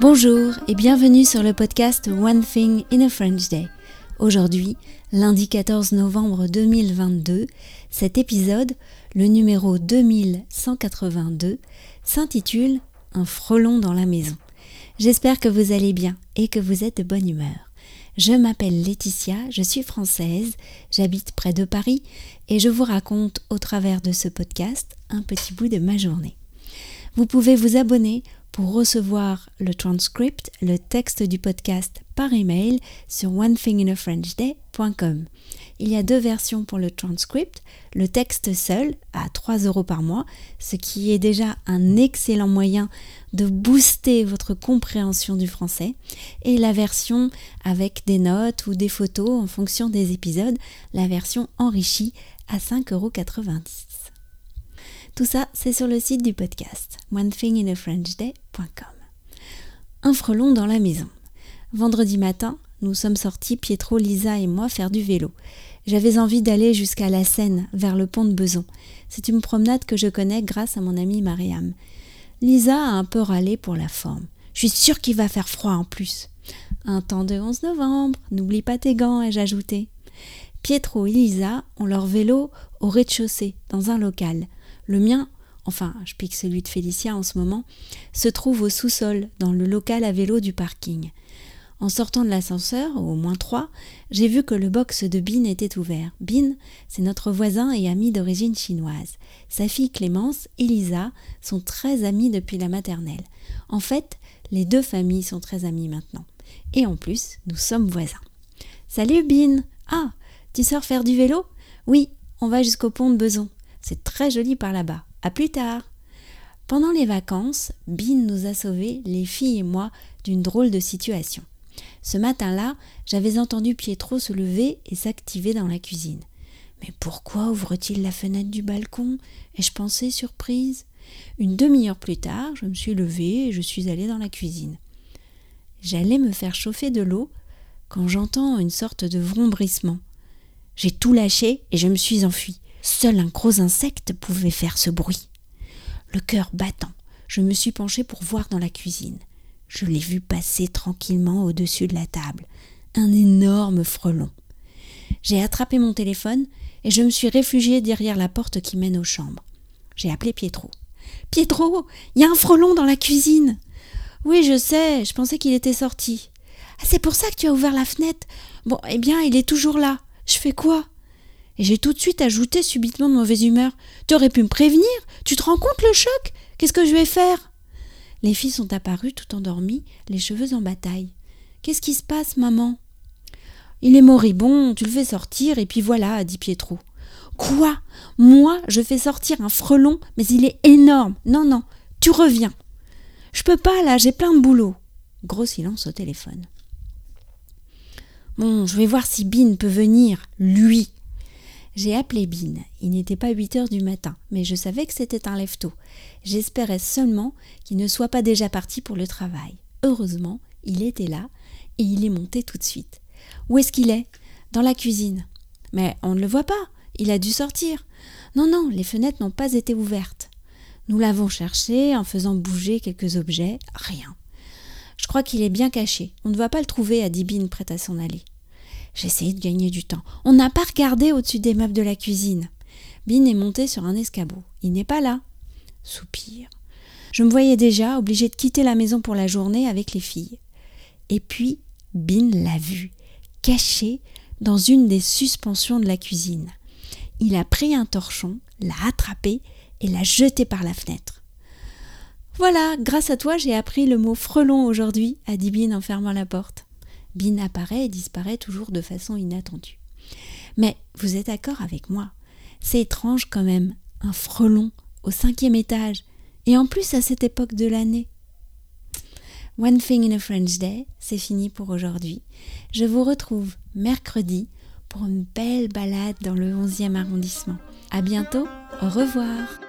Bonjour et bienvenue sur le podcast One Thing in a French Day. Aujourd'hui, lundi 14 novembre 2022, cet épisode, le numéro 2182, s'intitule Un frelon dans la maison. J'espère que vous allez bien et que vous êtes de bonne humeur. Je m'appelle Laetitia, je suis française, j'habite près de Paris et je vous raconte au travers de ce podcast un petit bout de ma journée. Vous pouvez vous abonner pour recevoir le transcript, le texte du podcast par email sur onethinginafrenchday.com. Il y a deux versions pour le transcript, le texte seul à 3 euros par mois, ce qui est déjà un excellent moyen de booster votre compréhension du français, et la version avec des notes ou des photos en fonction des épisodes, la version enrichie à 5,90 euros. Tout ça, c'est sur le site du podcast, onethinginafrenchday.com. Un frelon dans la maison. Vendredi matin, nous sommes sortis, Pietro, Lisa et moi, faire du vélo. J'avais envie d'aller jusqu'à la Seine, vers le pont de Beson. C'est une promenade que je connais grâce à mon amie Mariam. Lisa a un peu râlé pour la forme. Je suis sûre qu'il va faire froid en plus. Un temps de 11 novembre, n'oublie pas tes gants, ai-je ajouté. Pietro et Lisa ont leur vélo au rez-de-chaussée, dans un local. Le mien, enfin je pique celui de Félicia en ce moment, se trouve au sous-sol, dans le local à vélo du parking. En sortant de l'ascenseur, au moins trois, j'ai vu que le box de Bin était ouvert. Bin, c'est notre voisin et ami d'origine chinoise. Sa fille Clémence et Lisa sont très amies depuis la maternelle. En fait, les deux familles sont très amies maintenant. Et en plus, nous sommes voisins. Salut Bin Ah, tu sors faire du vélo? Oui, on va jusqu'au pont de Beson. C'est très joli par là-bas. À plus tard. Pendant les vacances, Bin nous a sauvés, les filles et moi, d'une drôle de situation. Ce matin-là, j'avais entendu Pietro se lever et s'activer dans la cuisine. Mais pourquoi ouvre-t-il la fenêtre du balcon? Ai-je pensé surprise? Une demi-heure plus tard, je me suis levée et je suis allée dans la cuisine. J'allais me faire chauffer de l'eau quand j'entends une sorte de vrombrissement. J'ai tout lâché et je me suis enfuie. Seul un gros insecte pouvait faire ce bruit. Le cœur battant, je me suis penchée pour voir dans la cuisine. Je l'ai vu passer tranquillement au-dessus de la table. Un énorme frelon. J'ai attrapé mon téléphone et je me suis réfugiée derrière la porte qui mène aux chambres. J'ai appelé Pietro. Pietro, il y a un frelon dans la cuisine. Oui, je sais, je pensais qu'il était sorti. Ah, c'est pour ça que tu as ouvert la fenêtre. Bon, eh bien, il est toujours là. Je fais quoi? Et j'ai tout de suite ajouté subitement de mauvaise humeur. Tu aurais pu me prévenir? Tu te rends compte le choc? Qu'est-ce que je vais faire? Les filles sont apparues tout endormies, les cheveux en bataille. Qu'est-ce qui se passe, maman? Il est moribond, tu le fais sortir, et puis voilà, dit Pietro. Quoi? Moi, je fais sortir un frelon, mais il est énorme. Non, non, tu reviens. Je peux pas, là, j'ai plein de boulot. Gros silence au téléphone. Bon, je vais voir si Bin peut venir, lui. J'ai appelé Bin. Il n'était pas 8 heures du matin, mais je savais que c'était un lève-tôt. J'espérais seulement qu'il ne soit pas déjà parti pour le travail. Heureusement, il était là et il est monté tout de suite. Où est-ce qu'il est? Dans la cuisine. Mais on ne le voit pas. Il a dû sortir. Non, non, les fenêtres n'ont pas été ouvertes. Nous l'avons cherché en faisant bouger quelques objets. Rien. Je crois qu'il est bien caché. On ne va pas le trouver, à dit Bin, prête à s'en aller. J'essayais de gagner du temps. On n'a pas regardé au-dessus des meubles de la cuisine. Bin est monté sur un escabeau. Il n'est pas là. Soupir. Je me voyais déjà obligée de quitter la maison pour la journée avec les filles. Et puis, Bin l'a vu, caché dans une des suspensions de la cuisine. Il a pris un torchon, l'a attrapé et l'a jeté par la fenêtre. Voilà, grâce à toi, j'ai appris le mot frelon aujourd'hui, a dit Bin en fermant la porte. Bin apparaît et disparaît toujours de façon inattendue. Mais vous êtes d'accord avec moi C'est étrange quand même, un frelon au cinquième étage, et en plus à cette époque de l'année. One Thing in a French Day, c'est fini pour aujourd'hui. Je vous retrouve mercredi pour une belle balade dans le 11e arrondissement. À bientôt, au revoir